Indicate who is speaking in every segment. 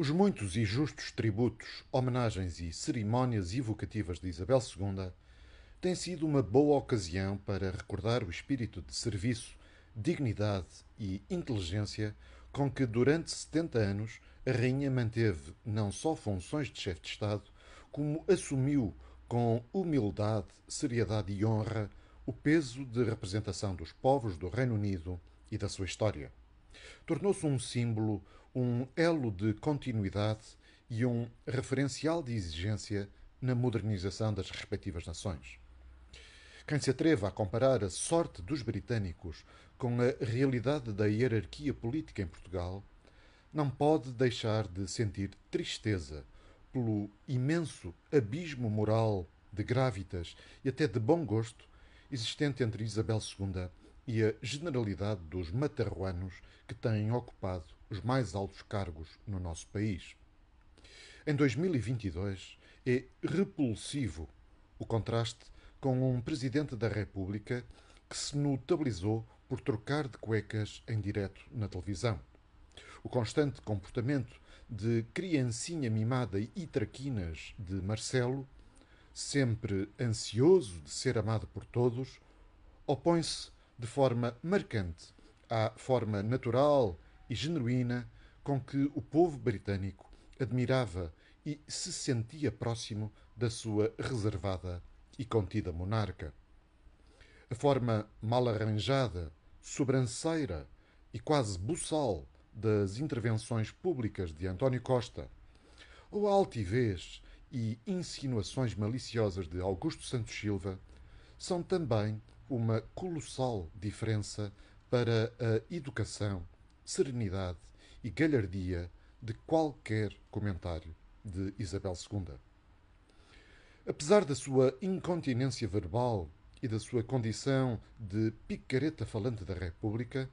Speaker 1: Os muitos e justos tributos, homenagens e cerimónias evocativas de Isabel II têm sido uma boa ocasião para recordar o espírito de serviço, dignidade e inteligência com que, durante 70 anos, a Rainha manteve não só funções de chefe de Estado, como assumiu com humildade, seriedade e honra o peso de representação dos povos do Reino Unido e da sua história. Tornou-se um símbolo, um elo de continuidade e um referencial de exigência na modernização das respectivas nações. Quem se atreva a comparar a sorte dos britânicos com a realidade da hierarquia política em Portugal não pode deixar de sentir tristeza pelo imenso abismo moral de grávidas e até de bom gosto existente entre Isabel II e a generalidade dos matarruanos que têm ocupado os mais altos cargos no nosso país. Em 2022 é repulsivo o contraste com um Presidente da República que se notabilizou por trocar de cuecas em direto na televisão. O constante comportamento de criancinha mimada e traquinas de Marcelo sempre ansioso de ser amado por todos, opõe-se de forma marcante à forma natural e genuína com que o povo britânico admirava e se sentia próximo da sua reservada e contida monarca. A forma mal arranjada, sobranceira e quase buçal das intervenções públicas de António Costa, ou a altivez e insinuações maliciosas de Augusto Santos Silva são também uma colossal diferença para a educação, serenidade e galhardia de qualquer comentário de Isabel II. Apesar da sua incontinência verbal e da sua condição de picareta falante da República,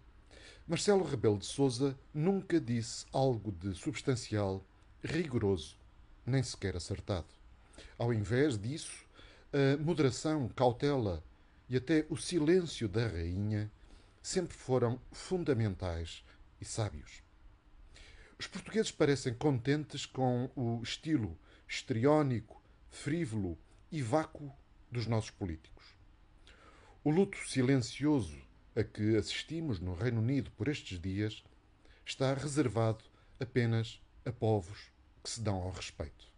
Speaker 1: Marcelo Rebelo de Sousa nunca disse algo de substancial, rigoroso nem sequer acertado. Ao invés disso, a moderação, cautela e até o silêncio da rainha sempre foram fundamentais e sábios. Os portugueses parecem contentes com o estilo estriónico, frívolo e vácuo dos nossos políticos. O luto silencioso a que assistimos no Reino Unido por estes dias está reservado apenas a povos que se dão ao respeito.